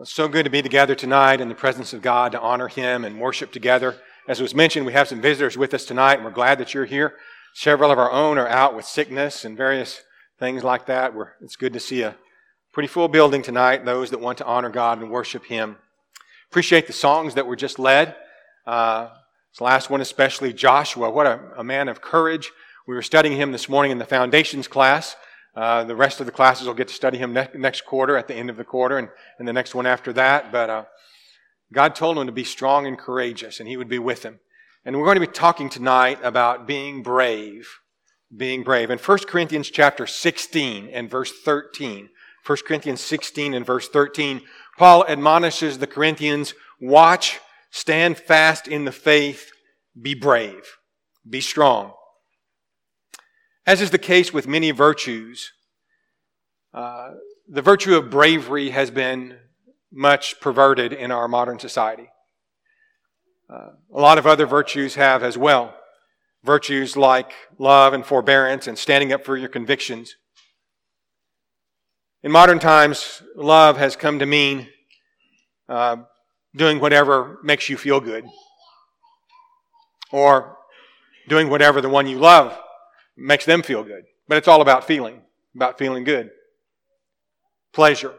It's so good to be together tonight in the presence of God to honor Him and worship together. As was mentioned, we have some visitors with us tonight, and we're glad that you're here. Several of our own are out with sickness and various things like that. We're, it's good to see a pretty full building tonight, those that want to honor God and worship Him. Appreciate the songs that were just led. Uh, this last one, especially Joshua. What a, a man of courage. We were studying him this morning in the foundations class. Uh, the rest of the classes will get to study him ne- next quarter, at the end of the quarter, and, and the next one after that. But uh, God told him to be strong and courageous, and he would be with him. And we're going to be talking tonight about being brave. Being brave. In 1 Corinthians chapter 16 and verse 13, 1 Corinthians 16 and verse 13, Paul admonishes the Corinthians, watch, stand fast in the faith, be brave, be strong. As is the case with many virtues, uh, the virtue of bravery has been much perverted in our modern society. Uh, a lot of other virtues have as well. Virtues like love and forbearance and standing up for your convictions. In modern times, love has come to mean uh, doing whatever makes you feel good, or doing whatever the one you love makes them feel good. But it's all about feeling, about feeling good. Pleasure.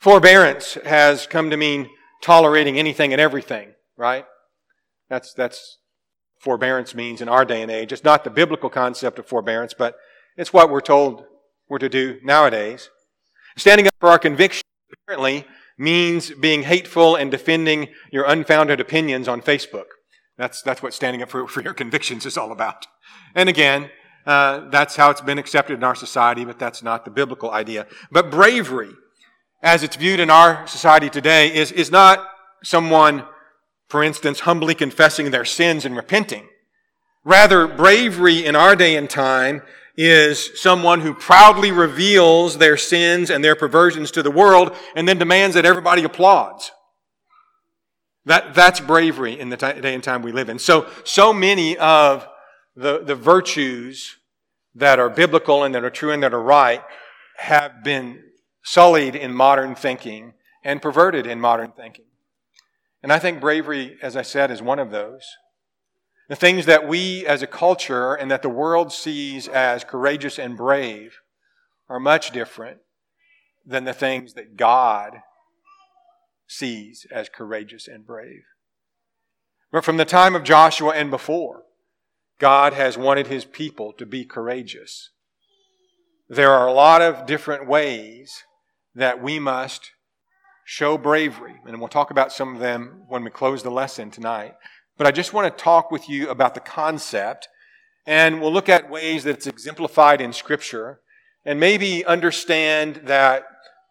Forbearance has come to mean tolerating anything and everything, right? That's, that's forbearance means in our day and age. It's not the biblical concept of forbearance, but it's what we're told we're to do nowadays. Standing up for our convictions apparently means being hateful and defending your unfounded opinions on Facebook. That's, that's what standing up for, for your convictions is all about. And again, uh, that's how it's been accepted in our society, but that's not the biblical idea. But bravery, as it's viewed in our society today, is, is not someone, for instance, humbly confessing their sins and repenting. Rather, bravery in our day and time is someone who proudly reveals their sins and their perversions to the world and then demands that everybody applauds. That, that's bravery in the t- day and time we live in. So, so many of the, the virtues that are biblical and that are true and that are right have been sullied in modern thinking and perverted in modern thinking. And I think bravery, as I said, is one of those. The things that we as a culture and that the world sees as courageous and brave are much different than the things that God sees as courageous and brave. But from the time of Joshua and before, God has wanted his people to be courageous. There are a lot of different ways that we must show bravery, and we'll talk about some of them when we close the lesson tonight. But I just want to talk with you about the concept, and we'll look at ways that it's exemplified in Scripture, and maybe understand that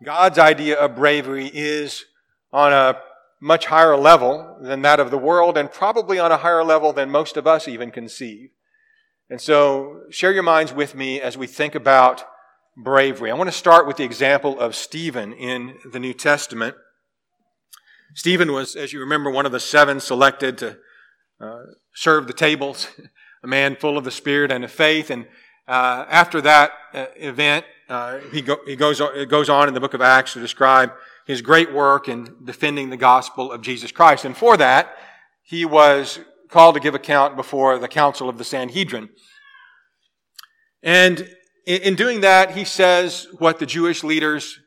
God's idea of bravery is on a much higher level than that of the world, and probably on a higher level than most of us even conceive. And so, share your minds with me as we think about bravery. I want to start with the example of Stephen in the New Testament. Stephen was, as you remember, one of the seven selected to uh, serve the tables, a man full of the Spirit and of faith. And uh, after that uh, event, uh, he, go, he goes, it goes on in the book of Acts to describe his great work in defending the gospel of Jesus Christ. And for that, he was called to give account before the council of the Sanhedrin. And in doing that, he says what the Jewish leaders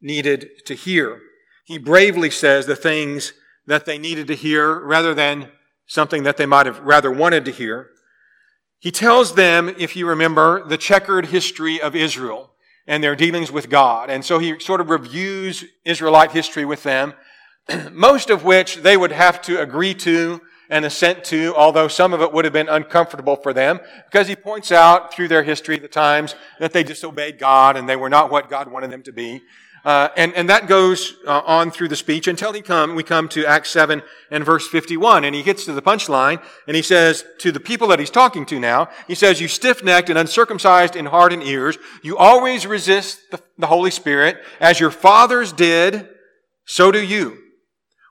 needed to hear. He bravely says the things that they needed to hear rather than something that they might have rather wanted to hear. He tells them, if you remember, the checkered history of Israel and their dealings with God. And so he sort of reviews Israelite history with them, most of which they would have to agree to and assent to, although some of it would have been uncomfortable for them, because he points out through their history the times that they disobeyed God and they were not what God wanted them to be. Uh, and, and that goes uh, on through the speech until he come, we come to Acts 7 and verse 51. And he gets to the punchline and he says to the people that he's talking to now, he says, You stiff necked and uncircumcised in heart and ears, you always resist the, the Holy Spirit, as your fathers did, so do you.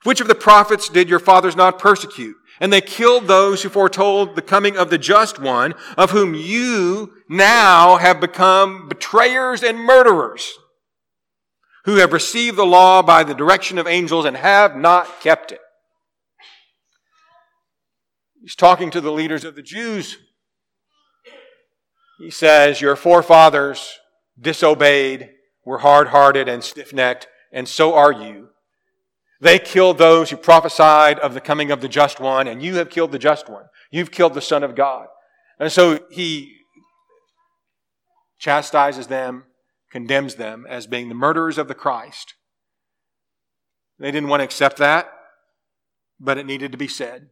Which of the prophets did your fathers not persecute? And they killed those who foretold the coming of the just one, of whom you now have become betrayers and murderers. Who have received the law by the direction of angels and have not kept it. He's talking to the leaders of the Jews. He says, Your forefathers disobeyed, were hard hearted and stiff necked, and so are you. They killed those who prophesied of the coming of the just one, and you have killed the just one. You've killed the Son of God. And so he chastises them, condemns them as being the murderers of the Christ. They didn't want to accept that, but it needed to be said.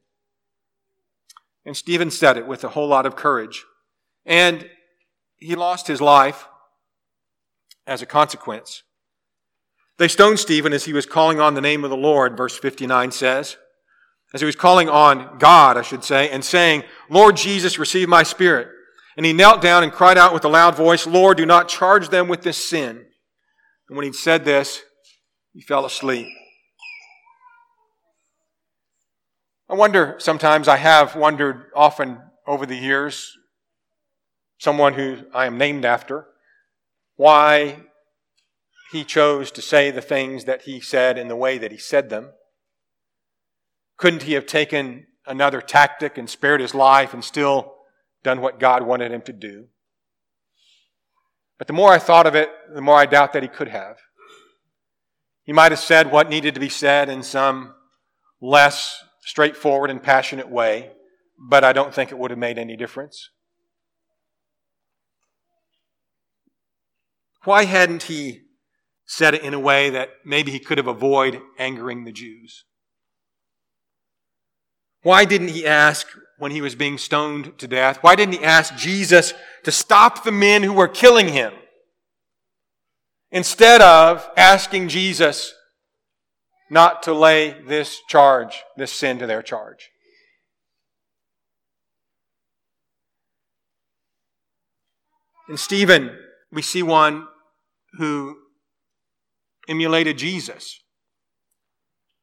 And Stephen said it with a whole lot of courage. And he lost his life as a consequence. They stoned Stephen as he was calling on the name of the Lord, verse 59 says. As he was calling on God, I should say, and saying, Lord Jesus, receive my spirit. And he knelt down and cried out with a loud voice, Lord, do not charge them with this sin. And when he'd said this, he fell asleep. I wonder, sometimes I have wondered often over the years, someone who I am named after, why he chose to say the things that he said in the way that he said them. Couldn't he have taken another tactic and spared his life and still done what God wanted him to do? But the more I thought of it, the more I doubt that he could have. He might have said what needed to be said in some less straightforward and passionate way, but I don't think it would have made any difference. Why hadn't he said it in a way that maybe he could have avoided angering the Jews? Why didn't he ask when he was being stoned to death? Why didn't he ask Jesus to stop the men who were killing him? Instead of asking Jesus not to lay this charge, this sin to their charge. In Stephen, we see one who emulated Jesus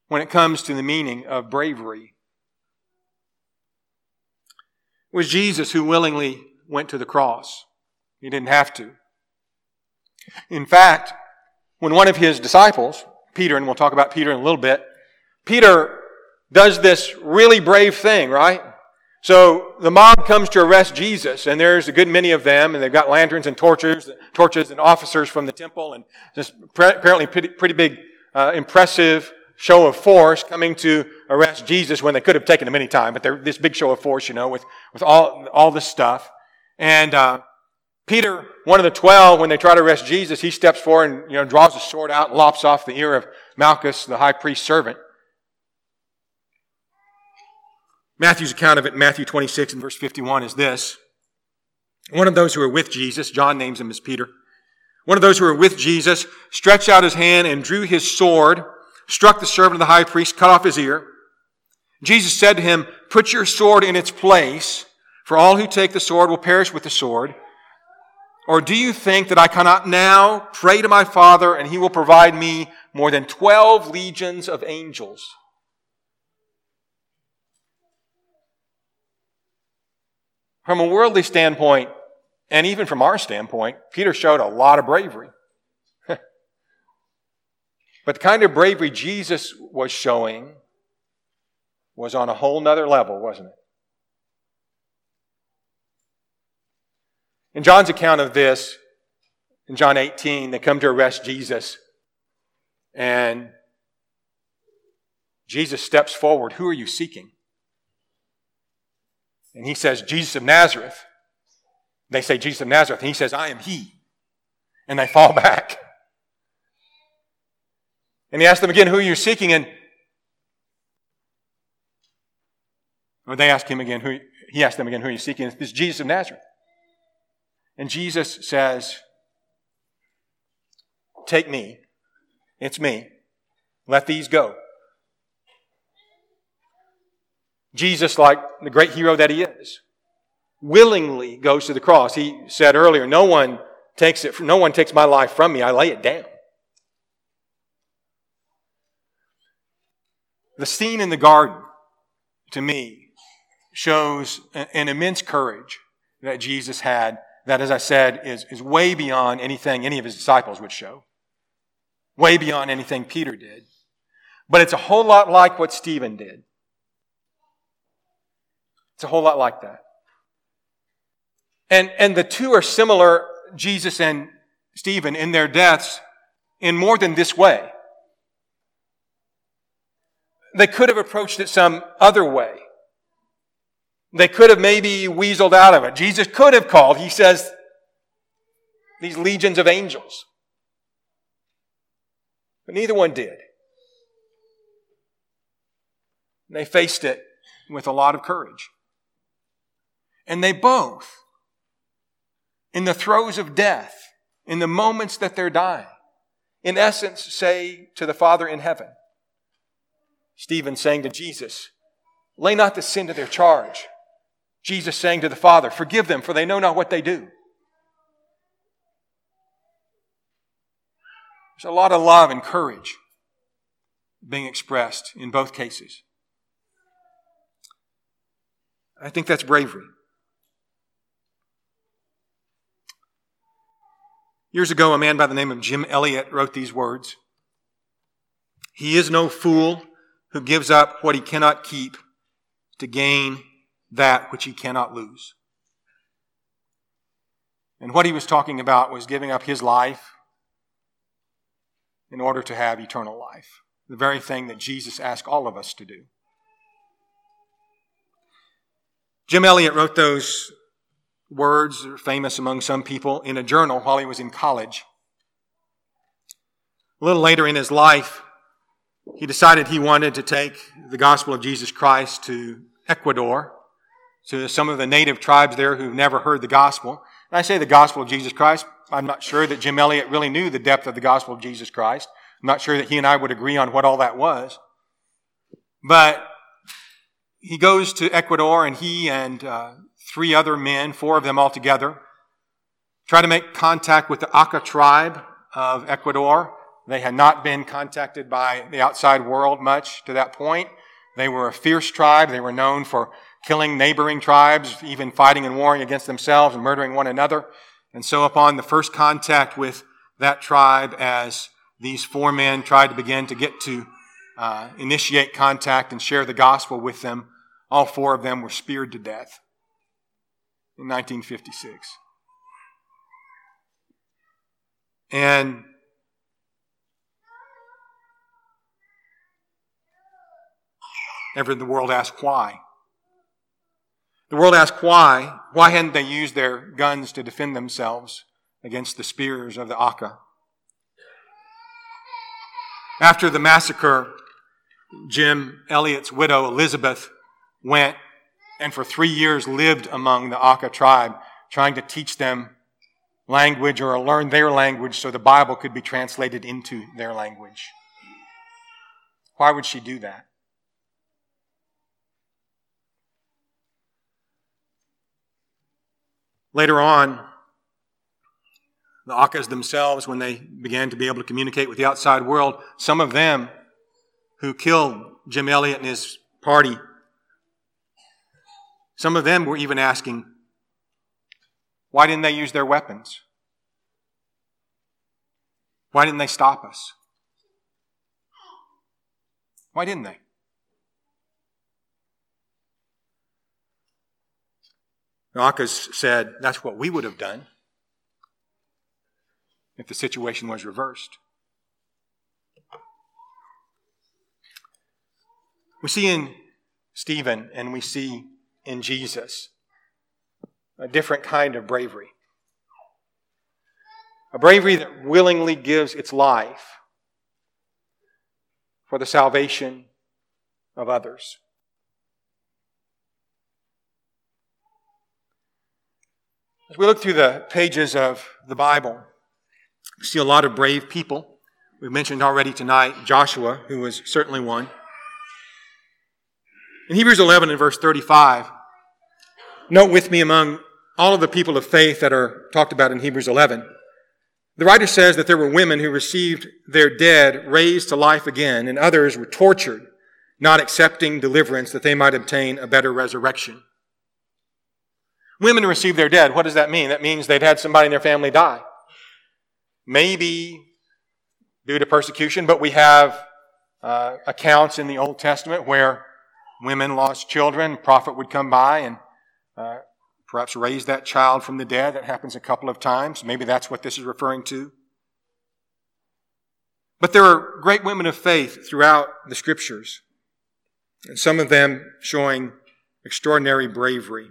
when it comes to the meaning of bravery. It was Jesus who willingly went to the cross. He didn't have to. In fact, when one of his disciples, Peter, and we'll talk about Peter in a little bit. Peter does this really brave thing, right? So the mob comes to arrest Jesus, and there's a good many of them, and they've got lanterns and torches, torches and officers from the temple, and just apparently pretty, pretty big, uh, impressive show of force coming to arrest Jesus when they could have taken him any time, but they're this big show of force, you know, with, with all, all this stuff. And, uh, Peter, one of the twelve, when they try to arrest Jesus, he steps forward and you know, draws a sword out and lops off the ear of Malchus, the high priest's servant. Matthew's account of it, Matthew 26 and verse 51, is this. One of those who were with Jesus, John names him as Peter, one of those who were with Jesus stretched out his hand and drew his sword, struck the servant of the high priest, cut off his ear. Jesus said to him, Put your sword in its place, for all who take the sword will perish with the sword. Or do you think that I cannot now pray to my Father and he will provide me more than 12 legions of angels? From a worldly standpoint, and even from our standpoint, Peter showed a lot of bravery. But the kind of bravery Jesus was showing was on a whole nother level, wasn't it? In John's account of this, in John 18, they come to arrest Jesus. And Jesus steps forward. Who are you seeking? And he says, Jesus of Nazareth. They say, Jesus of Nazareth. And he says, I am he. And they fall back. And he asks them again, Who are you seeking? And or they ask him again, who he asked them again, Who are you seeking? This is Jesus of Nazareth. And Jesus says, Take me. It's me. Let these go. Jesus, like the great hero that he is, willingly goes to the cross. He said earlier, no one takes it, no one takes my life from me. I lay it down. The scene in the garden, to me, shows an immense courage that Jesus had that, as I said, is, is way beyond anything any of his disciples would show. way beyond anything Peter did. But it's a whole lot like what Stephen did. It's a whole lot like that. And, and the two are similar, Jesus and Stephen, in their deaths in more than this way. They could have approached it some other way. They could have maybe weaseled out of it. Jesus could have called, he says, these legions of angels. But neither one did. They faced it with a lot of courage. And they both, in the throes of death, in the moments that they're dying, in essence say to the Father in heaven, Stephen saying to Jesus, Lay not the sin to their charge. Jesus saying to the Father, Forgive them, for they know not what they do. There's a lot of love and courage being expressed in both cases. I think that's bravery. Years ago, a man by the name of Jim Elliot wrote these words He is no fool who gives up what he cannot keep to gain that which he cannot lose. And what he was talking about was giving up his life in order to have eternal life, the very thing that Jesus asked all of us to do. Jim Elliot wrote those words famous among some people in a journal while he was in college. A little later in his life, he decided he wanted to take the gospel of Jesus Christ to Ecuador, to some of the native tribes there who've never heard the gospel. And I say the gospel of Jesus Christ, I'm not sure that Jim Elliot really knew the depth of the gospel of Jesus Christ. I'm not sure that he and I would agree on what all that was. But he goes to Ecuador and he and uh, three other men, four of them altogether, try to make contact with the Auca tribe of Ecuador. They had not been contacted by the outside world much to that point. They were a fierce tribe. They were known for killing neighboring tribes, even fighting and warring against themselves and murdering one another. And so upon the first contact with that tribe, as these four men tried to begin to get to uh, initiate contact and share the gospel with them, all four of them were speared to death in 1956. And ever the world asked why. The world asked why. Why hadn't they used their guns to defend themselves against the spears of the Auca? After the massacre, Jim Elliot's widow, Elizabeth, went and for three years lived among the Auca tribe, trying to teach them language or learn their language so the Bible could be translated into their language. Why would she do that? Later on, the Aucas themselves, when they began to be able to communicate with the outside world, some of them who killed Jim Elliot and his party, some of them were even asking, why didn't they use their weapons? Why didn't they stop us? Why didn't they? Aucas said, that's what we would have done if the situation was reversed. We see in Stephen and we see in Jesus a different kind of bravery. A bravery that willingly gives its life for the salvation of others. As we look through the pages of the Bible, we see a lot of brave people. We've mentioned already tonight Joshua, who was certainly one. In Hebrews 11 and verse 35, note with me among all of the people of faith that are talked about in Hebrews 11, the writer says that there were women who received their dead raised to life again, and others were tortured, not accepting deliverance that they might obtain a better resurrection. Women receive their dead. What does that mean? That means they'd had somebody in their family die. Maybe due to persecution, but we have uh, accounts in the Old Testament where women lost children. Prophet would come by and uh, perhaps raise that child from the dead. That happens a couple of times. Maybe that's what this is referring to. But there are great women of faith throughout the scriptures, and some of them showing extraordinary bravery.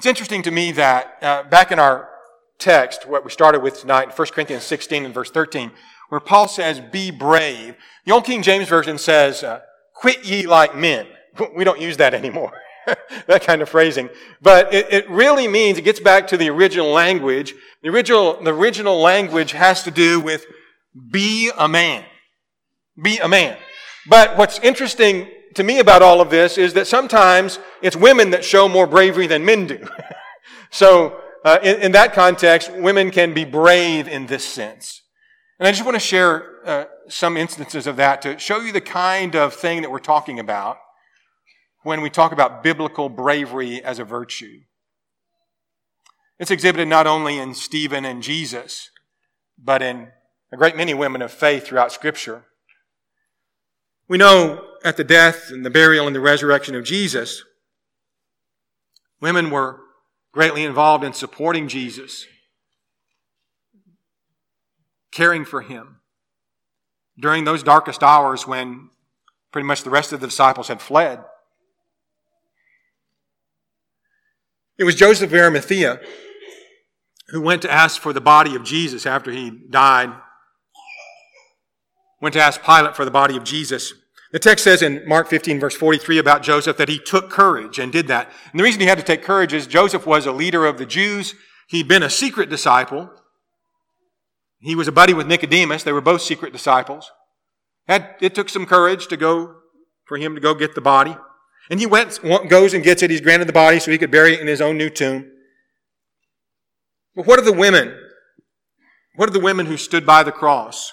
It's interesting to me that uh, back in our text, what we started with tonight, in 1 Corinthians 16 and verse 13, where Paul says, be brave. The Old King James Version says, uh, quit ye like men. We don't use that anymore. that kind of phrasing. But it, it, really means, it gets back to the original language. The original, the original language has to do with be a man. Be a man. But what's interesting to me about all of this is that sometimes it's women that show more bravery than men do. so, uh, in, in, that context, women can be brave in this sense. And I just want to share uh, some instances of that to show you the kind of thing that we're talking about when we talk about biblical bravery as a virtue. It's exhibited not only in Stephen and Jesus, but in a great many women of faith throughout Scripture. We know at the death and the burial and the resurrection of Jesus, women were greatly involved in supporting Jesus, caring for him during those darkest hours when pretty much the rest of the disciples had fled. It was Joseph of Arimathea who went to ask for the body of Jesus after he died went to ask Pilate for the body of Jesus. The text says in Mark 15 verse 43 about Joseph that he took courage and did that. And the reason he had to take courage is Joseph was a leader of the Jews. He'd been a secret disciple. He was a buddy with Nicodemus. They were both secret disciples. It took some courage to go, for him to go get the body. And he went, goes and gets it. He's granted the body so he could bury it in his own new tomb. But what are the women? What are the women who stood by the cross?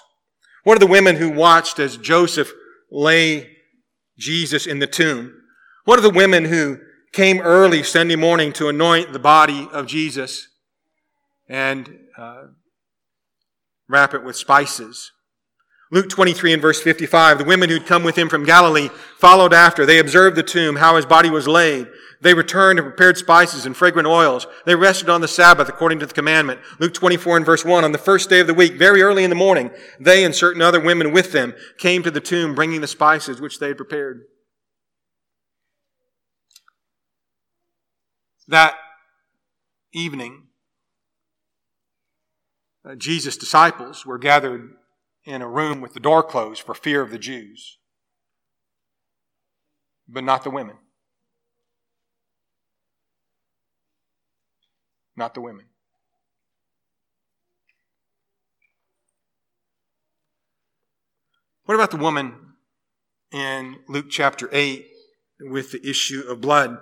What are the women who watched as Joseph lay Jesus in the tomb? What are the women who came early Sunday morning to anoint the body of Jesus and uh, wrap it with spices? Luke 23 and verse 55, the women who'd come with him from Galilee followed after. They observed the tomb, how his body was laid. They returned and prepared spices and fragrant oils. They rested on the Sabbath according to the commandment. Luke 24 and verse 1. On the first day of the week, very early in the morning, they and certain other women with them came to the tomb bringing the spices which they had prepared. That evening, uh, Jesus' disciples were gathered in a room with the door closed for fear of the Jews, but not the women. Not the women. What about the woman in Luke chapter 8 with the issue of blood?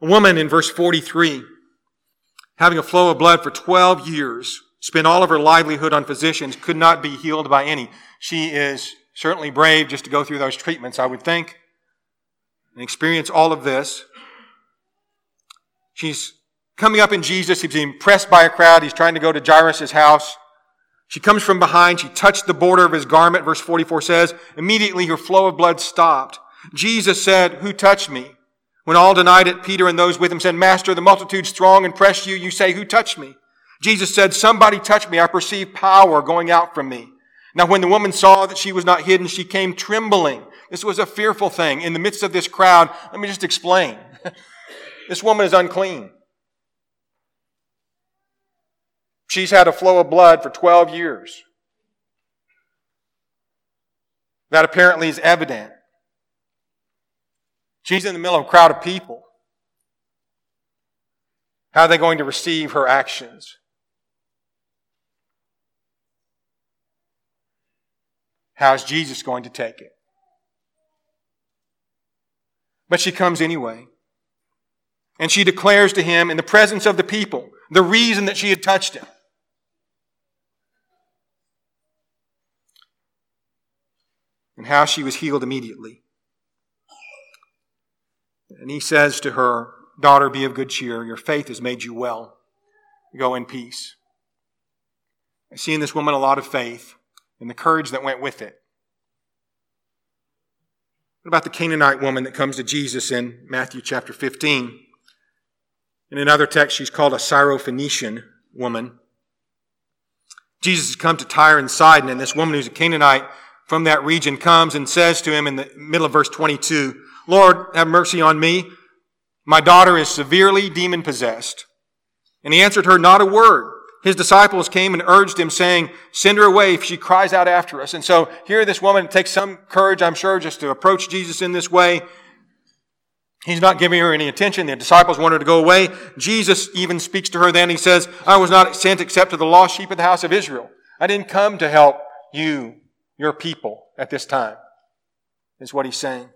A woman in verse 43, having a flow of blood for 12 years, spent all of her livelihood on physicians, could not be healed by any. She is certainly brave just to go through those treatments, I would think, and experience all of this. She's coming up in Jesus. He's being pressed by a crowd. He's trying to go to Jairus' house. She comes from behind. She touched the border of his garment. Verse 44 says, immediately her flow of blood stopped. Jesus said, who touched me? When all denied it, Peter and those with him said, Master, the multitude's strong and press you. You say, who touched me? Jesus said, somebody touched me. I perceive power going out from me. Now, when the woman saw that she was not hidden, she came trembling. This was a fearful thing. In the midst of this crowd, let me just explain. this woman is unclean. She's had a flow of blood for 12 years. That apparently is evident. She's in the middle of a crowd of people. How are they going to receive her actions? How is Jesus going to take it? But she comes anyway. And she declares to him in the presence of the people the reason that she had touched him. and how she was healed immediately. And he says to her, Daughter, be of good cheer. Your faith has made you well. Go in peace. I see in this woman a lot of faith and the courage that went with it. What about the Canaanite woman that comes to Jesus in Matthew chapter 15? In another text, she's called a Syrophoenician woman. Jesus has come to Tyre and Sidon, and this woman who's a Canaanite from that region comes and says to him in the middle of verse 22, Lord, have mercy on me. My daughter is severely demon possessed. And he answered her not a word. His disciples came and urged him, saying, Send her away if she cries out after us. And so here this woman takes some courage, I'm sure, just to approach Jesus in this way. He's not giving her any attention. The disciples want her to go away. Jesus even speaks to her then. He says, I was not sent except to the lost sheep of the house of Israel. I didn't come to help you, your people, at this time, is what he's saying.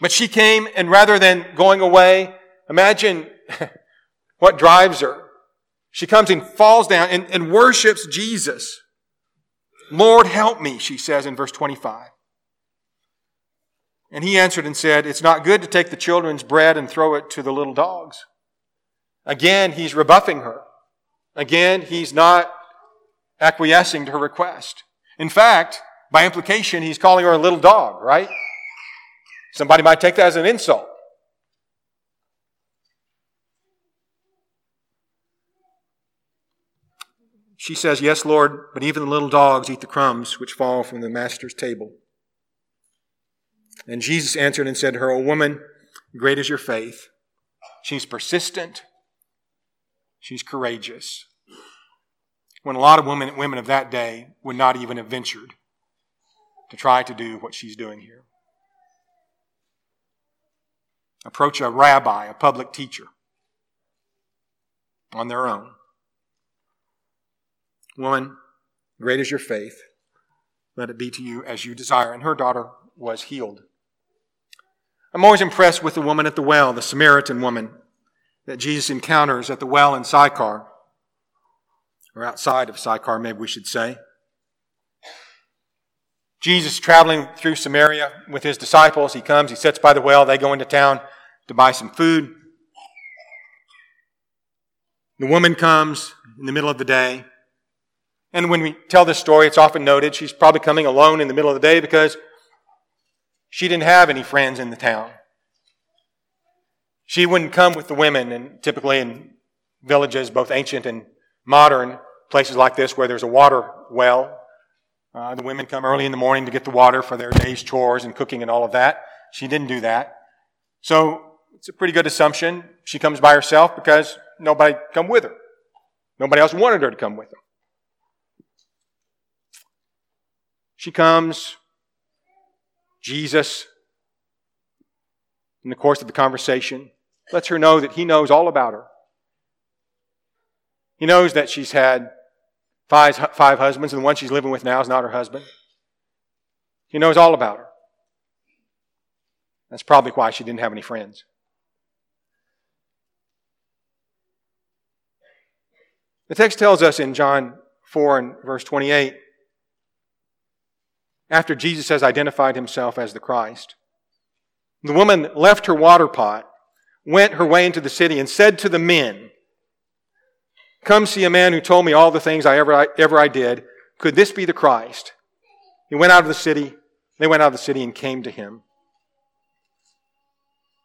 But she came, and rather than going away, imagine what drives her. She comes and falls down and, and worships Jesus. Lord, help me, she says in verse 25. And he answered and said, It's not good to take the children's bread and throw it to the little dogs. Again, he's rebuffing her. Again, he's not acquiescing to her request. In fact, by implication, he's calling her a little dog, right? Somebody might take that as an insult. She says, Yes, Lord, but even the little dogs eat the crumbs which fall from the master's table. And Jesus answered and said to her, O woman, great is your faith. She's persistent. She's courageous. When a lot of women, women of that day would not even have ventured to try to do what she's doing here. Approach a rabbi, a public teacher, on their own. Woman, great is your faith. Let it be to you as you desire. And her daughter was healed. I'm always impressed with the woman at the well, the Samaritan woman that Jesus encounters at the well in Sychar, or outside of Sychar, maybe we should say. Jesus traveling through Samaria with his disciples. He comes, he sits by the well, they go into town to buy some food. The woman comes in the middle of the day. And when we tell this story, it's often noted she's probably coming alone in the middle of the day because she didn't have any friends in the town. She wouldn't come with the women, and typically in villages, both ancient and modern, places like this where there's a water well, uh, the women come early in the morning to get the water for their day's chores and cooking and all of that. She didn't do that. So it's a pretty good assumption. She comes by herself because nobody come with her. Nobody else wanted her to come with them. She comes. Jesus, in the course of the conversation, lets her know that he knows all about her. He knows that she's had five, five husbands, and the one she's living with now is not her husband. He knows all about her. That's probably why she didn't have any friends. The text tells us in John 4 and verse 28 after Jesus has identified himself as the Christ. The woman left her water pot, went her way into the city, and said to the men, Come see a man who told me all the things I ever, ever I did. Could this be the Christ? He went out of the city. They went out of the city and came to him.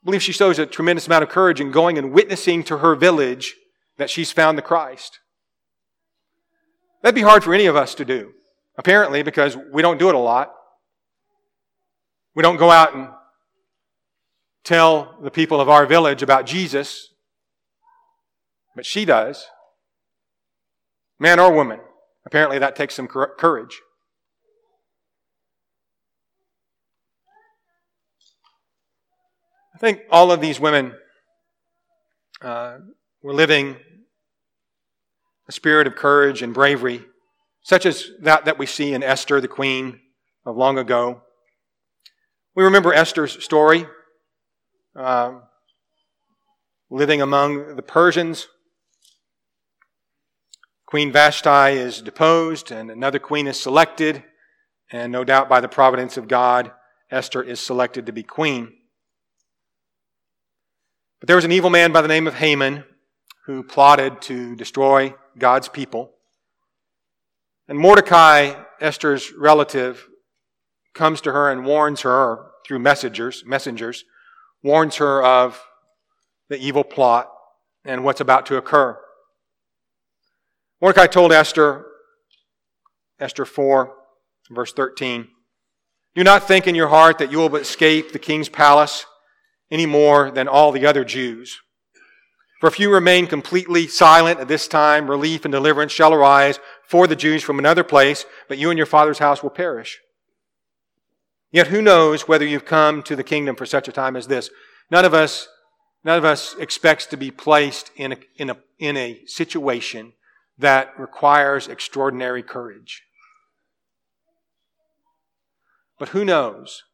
I believe she shows a tremendous amount of courage in going and witnessing to her village that she's found the Christ. That'd be hard for any of us to do. Apparently, because we don't do it a lot. We don't go out and tell the people of our village about Jesus, but she does. Man or woman. Apparently, that takes some courage. I think all of these women uh, were living a spirit of courage and bravery such as that that we see in Esther, the queen of long ago. We remember Esther's story, uh, living among the Persians. Queen Vashti is deposed, and another queen is selected, and no doubt by the providence of God, Esther is selected to be queen. But there was an evil man by the name of Haman who plotted to destroy God's people. And Mordecai, Esther's relative, comes to her and warns her through messengers, messengers, warns her of the evil plot and what's about to occur. Mordecai told Esther, Esther 4, verse 13, Do not think in your heart that you will escape the king's palace any more than all the other Jews. For if you remain completely silent at this time, relief and deliverance shall arise for the Jews from another place, but you and your father's house will perish. Yet who knows whether you've come to the kingdom for such a time as this? None of us, none of us expects to be placed in a, in a, in a situation that requires extraordinary courage. But who knows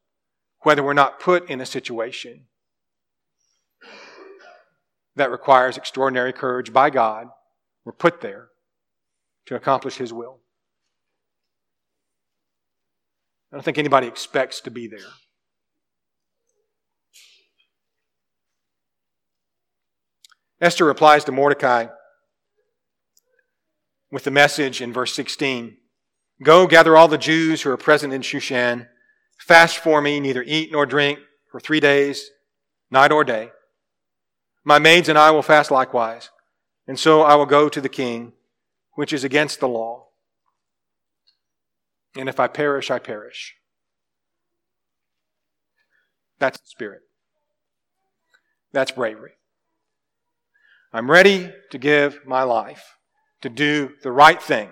whether we're not put in a situation that requires extraordinary courage by God. We're put there to accomplish His will. I don't think anybody expects to be there. Esther replies to Mordecai with the message in verse 16 Go gather all the Jews who are present in Shushan, fast for me, neither eat nor drink for three days, night or day. My maids and I will fast likewise, and so I will go to the king, which is against the law. And if I perish, I perish. That's the spirit. That's bravery. I'm ready to give my life to do the right thing.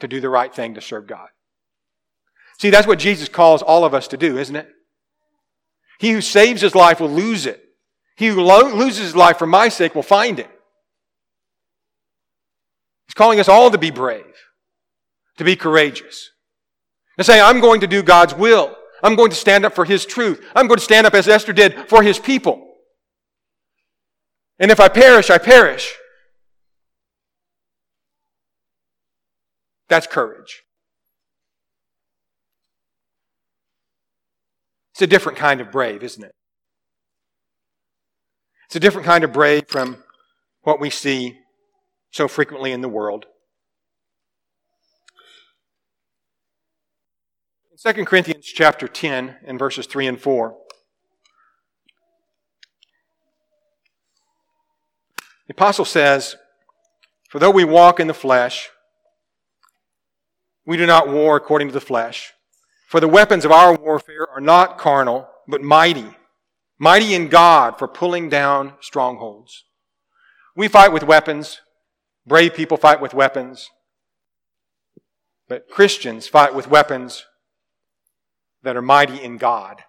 To do the right thing to serve God. See, that's what Jesus calls all of us to do, isn't it? He who saves his life will lose it. He who lo- loses his life for my sake will find it. He's calling us all to be brave, to be courageous, to say, I'm going to do God's will. I'm going to stand up for His truth. I'm going to stand up as Esther did for His people. And if I perish, I perish. That's courage. It's a different kind of brave, isn't it? It's a different kind of brave from what we see so frequently in the world. In 2 Corinthians chapter 10 and verses 3 and 4, the apostle says, For though we walk in the flesh, we do not war according to the flesh. For the weapons of our warfare are not carnal, but mighty, mighty in God for pulling down strongholds. We fight with weapons. Brave people fight with weapons. But Christians fight with weapons that are mighty in God.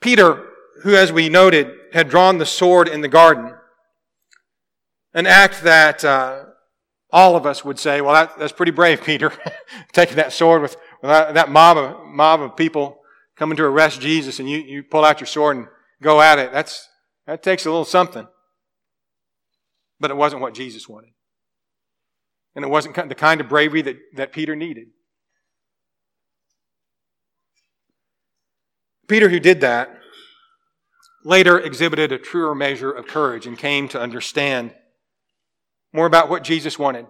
Peter, who, as we noted, had drawn the sword in the garden, an act that uh, all of us would say, well, that, that's pretty brave, Peter, taking that sword with that, that mob of, mob of people coming to arrest Jesus and you, you pull out your sword and go at it, that's, that takes a little something. But it wasn't what Jesus wanted. And it wasn't the kind of bravery that, that Peter needed. Peter, who did that, later exhibited a truer measure of courage and came to understand more about what Jesus wanted.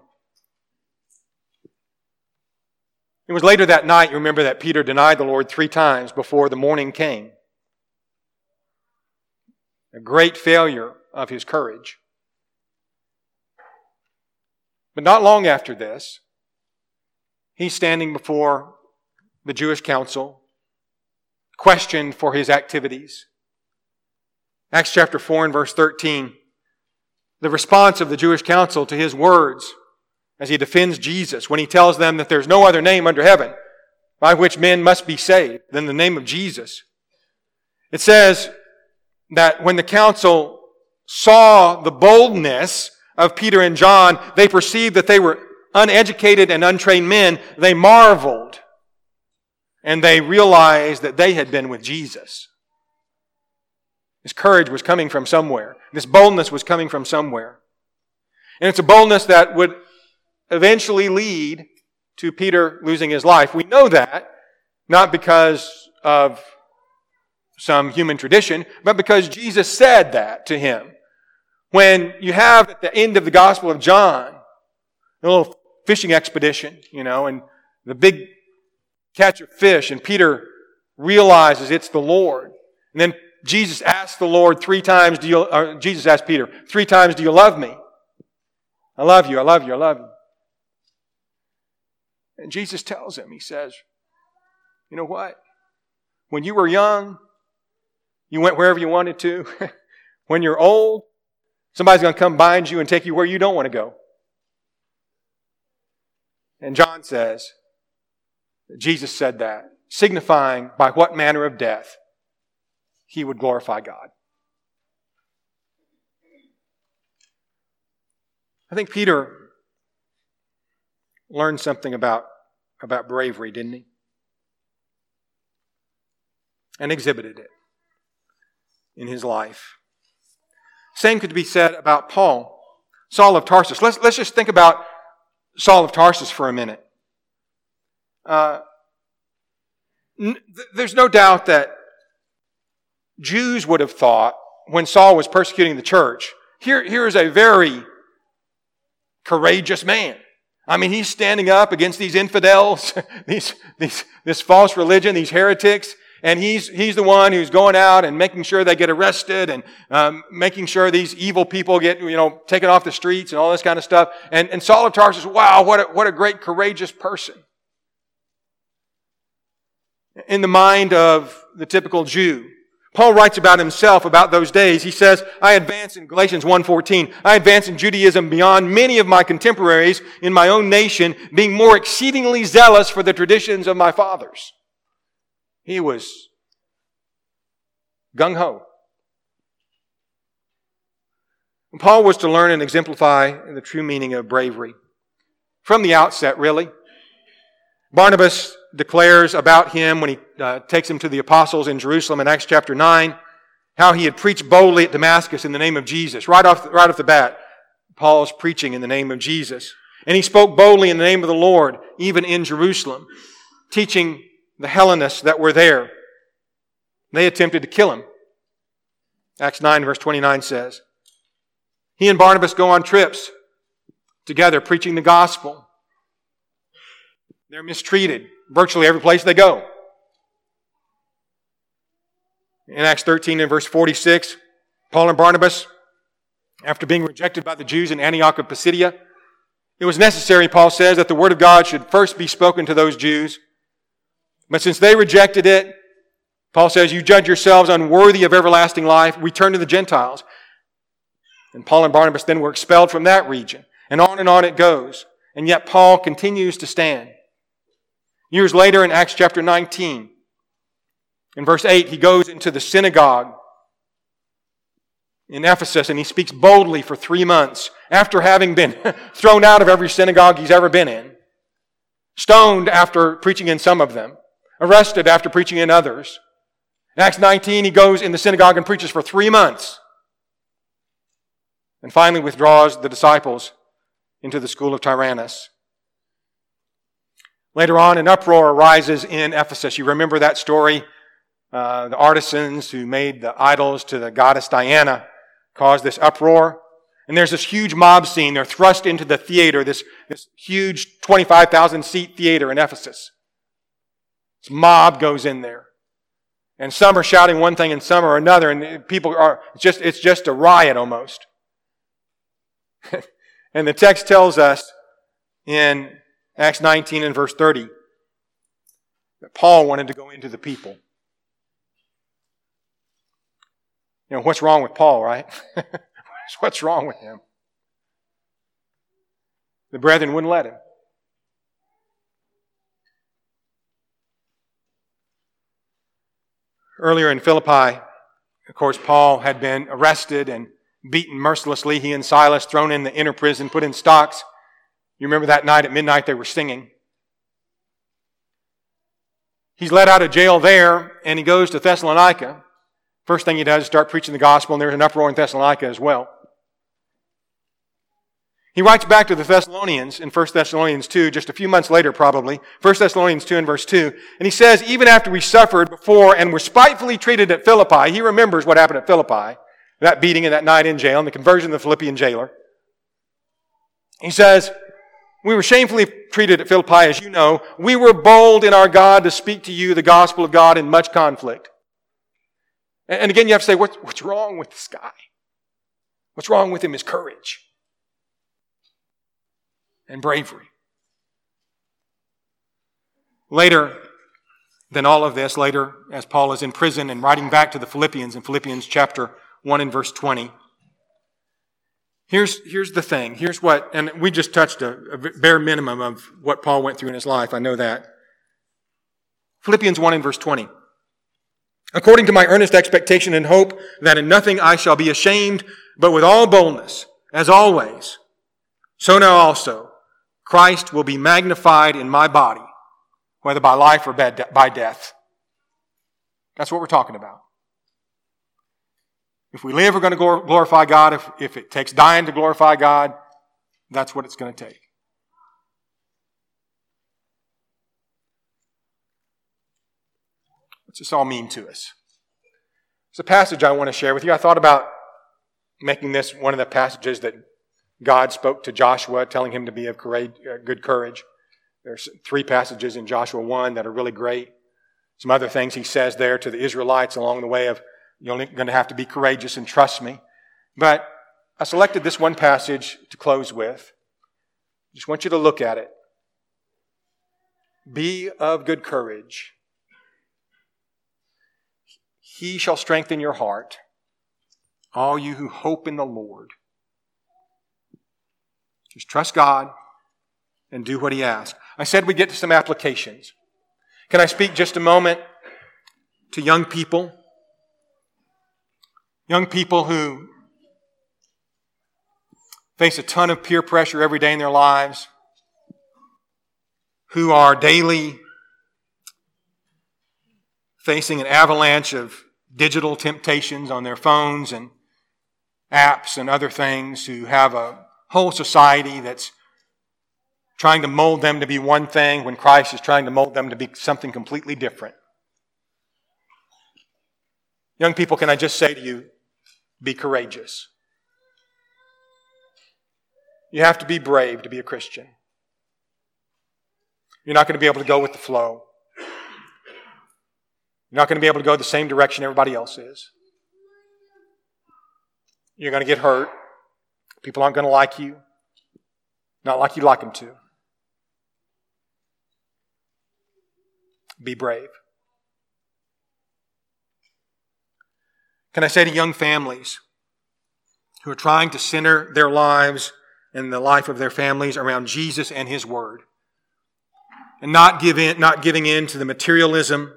It was later that night, you remember, that Peter denied the Lord three times before the morning came. A great failure of his courage. But not long after this, he's standing before the Jewish council, questioned for his activities. Acts chapter 4 and verse 13, the response of the Jewish council to his words as he defends Jesus when he tells them that there's no other name under heaven by which men must be saved than the name of Jesus. It says that when the council saw the boldness of Peter and John, they perceived that they were uneducated and untrained men. They marveled and they realized that they had been with Jesus. This courage was coming from somewhere. This boldness was coming from somewhere. And it's a boldness that would eventually lead to Peter losing his life. We know that not because of some human tradition, but because Jesus said that to him. When you have at the end of the Gospel of John, a little fishing expedition, you know, and the big catch of fish, and Peter realizes it's the Lord. And then Jesus asked the Lord three times, do you, uh, Jesus asked Peter, three times, do you love me? I love you, I love you, I love you. And Jesus tells him, he says, you know what? When you were young, you went wherever you wanted to. when you're old, somebody's going to come bind you and take you where you don't want to go. And John says, Jesus said that, signifying by what manner of death he would glorify God. I think Peter learned something about, about bravery, didn't he? And exhibited it in his life. Same could be said about Paul, Saul of Tarsus. Let's, let's just think about Saul of Tarsus for a minute. Uh, n- there's no doubt that Jews would have thought when Saul was persecuting the church, here, here is a very courageous man. I mean, he's standing up against these infidels, these, these, this false religion, these heretics, and he's, he's the one who's going out and making sure they get arrested and um, making sure these evil people get, you know, taken off the streets and all this kind of stuff. And, and Saul of Tarsus, wow, what a, what a great courageous person. In the mind of the typical Jew, Paul writes about himself about those days. He says, I advance in Galatians 1.14, I advance in Judaism beyond many of my contemporaries in my own nation, being more exceedingly zealous for the traditions of my fathers. He was gung ho. Paul was to learn and exemplify the true meaning of bravery. From the outset, really. Barnabas declares about him when he uh, takes him to the apostles in Jerusalem in Acts chapter 9, how he had preached boldly at Damascus in the name of Jesus. Right off, right off the bat, Paul's preaching in the name of Jesus. And he spoke boldly in the name of the Lord, even in Jerusalem, teaching the Hellenists that were there. They attempted to kill him. Acts 9, verse 29 says, He and Barnabas go on trips together preaching the gospel. They're mistreated virtually every place they go. In Acts 13 and verse 46, Paul and Barnabas, after being rejected by the Jews in Antioch of Pisidia, it was necessary, Paul says, that the word of God should first be spoken to those Jews. But since they rejected it, Paul says, You judge yourselves unworthy of everlasting life, We turn to the Gentiles. And Paul and Barnabas then were expelled from that region. And on and on it goes. And yet Paul continues to stand. Years later in Acts chapter 19, in verse 8, he goes into the synagogue in Ephesus and he speaks boldly for three months after having been thrown out of every synagogue he's ever been in, stoned after preaching in some of them, arrested after preaching in others. In Acts 19, he goes in the synagogue and preaches for three months and finally withdraws the disciples into the school of Tyrannus. Later on, an uproar arises in Ephesus. You remember that story? Uh, the artisans who made the idols to the goddess Diana caused this uproar. And there's this huge mob scene. They're thrust into the theater, this, this huge 25,000 seat theater in Ephesus. This mob goes in there. And some are shouting one thing and some are another, and people are, just, it's just a riot almost. and the text tells us in Acts 19 and verse 30, that Paul wanted to go into the people. You know, what's wrong with Paul, right? what's wrong with him? The brethren wouldn't let him. Earlier in Philippi, of course, Paul had been arrested and beaten mercilessly. He and Silas thrown in the inner prison, put in stocks. You remember that night at midnight they were singing. He's let out of jail there and he goes to Thessalonica. First thing he does is start preaching the gospel, and there's an uproar in Thessalonica as well. He writes back to the Thessalonians in 1 Thessalonians 2, just a few months later probably, 1 Thessalonians 2 and verse 2, and he says, even after we suffered before and were spitefully treated at Philippi, he remembers what happened at Philippi, that beating and that night in jail and the conversion of the Philippian jailer. He says, We were shamefully treated at Philippi, as you know. We were bold in our God to speak to you the gospel of God in much conflict. And again, you have to say, what's, what's wrong with this guy? What's wrong with him is courage and bravery. Later than all of this, later, as Paul is in prison and writing back to the Philippians in Philippians chapter 1 and verse 20, Here's, here's the thing. Here's what, and we just touched a, a bare minimum of what Paul went through in his life. I know that. Philippians 1 and verse 20. According to my earnest expectation and hope that in nothing I shall be ashamed, but with all boldness, as always, so now also Christ will be magnified in my body, whether by life or by death. That's what we're talking about. If we live, we're going to glorify God. If, if it takes dying to glorify God, that's what it's going to take. What's this all mean to us? It's a passage I want to share with you. I thought about making this one of the passages that God spoke to Joshua, telling him to be of uh, good courage. There's three passages in Joshua 1 that are really great. Some other things he says there to the Israelites along the way of you're going to have to be courageous and trust me. But I selected this one passage to close with. Just want you to look at it. Be of good courage. He shall strengthen your heart, all you who hope in the Lord. Just trust God and do what He asks. I said we'd get to some applications. Can I speak just a moment to young people? Young people who face a ton of peer pressure every day in their lives, who are daily facing an avalanche of digital temptations on their phones and apps and other things, who have a whole society that's trying to mold them to be one thing when Christ is trying to mold them to be something completely different. Young people, can I just say to you, be courageous. You have to be brave to be a Christian. You're not going to be able to go with the flow. You're not going to be able to go the same direction everybody else is. You're going to get hurt. People aren't going to like you, not like you like them to. Be brave. Can I say to young families who are trying to center their lives and the life of their families around Jesus and His Word, and not, give in, not giving in to the materialism,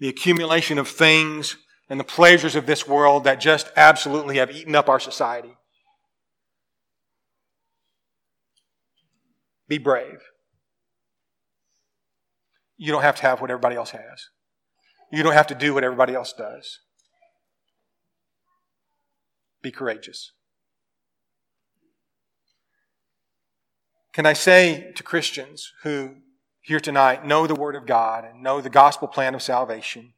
the accumulation of things, and the pleasures of this world that just absolutely have eaten up our society? Be brave. You don't have to have what everybody else has. You don't have to do what everybody else does. Be courageous. Can I say to Christians who here tonight know the Word of God and know the gospel plan of salvation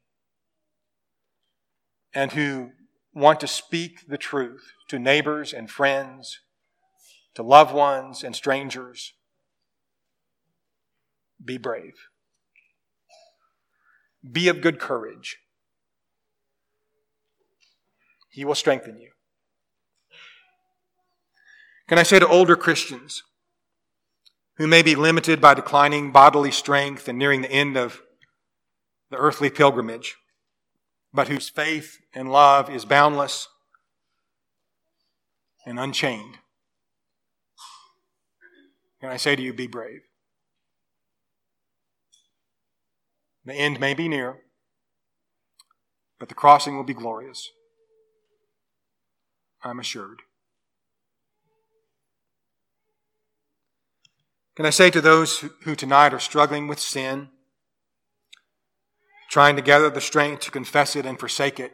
and who want to speak the truth to neighbors and friends, to loved ones and strangers, be brave. Be of good courage. He will strengthen you. Can I say to older Christians who may be limited by declining bodily strength and nearing the end of the earthly pilgrimage, but whose faith and love is boundless and unchained? Can I say to you, be brave? The end may be near, but the crossing will be glorious. I'm assured. Can I say to those who tonight are struggling with sin, trying to gather the strength to confess it and forsake it,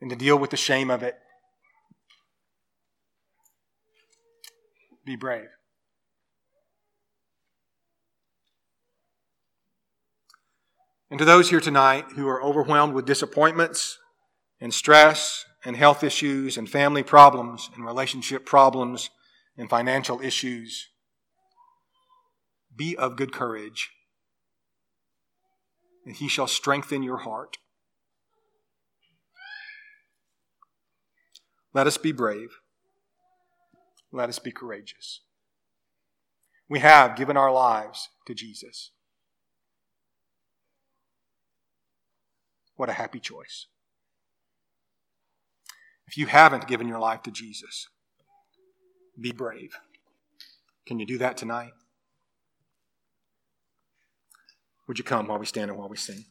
and to deal with the shame of it, be brave. And to those here tonight who are overwhelmed with disappointments and stress and health issues and family problems and relationship problems and financial issues, Be of good courage, and he shall strengthen your heart. Let us be brave. Let us be courageous. We have given our lives to Jesus. What a happy choice. If you haven't given your life to Jesus, be brave. Can you do that tonight? Would you come while we stand and while we sing?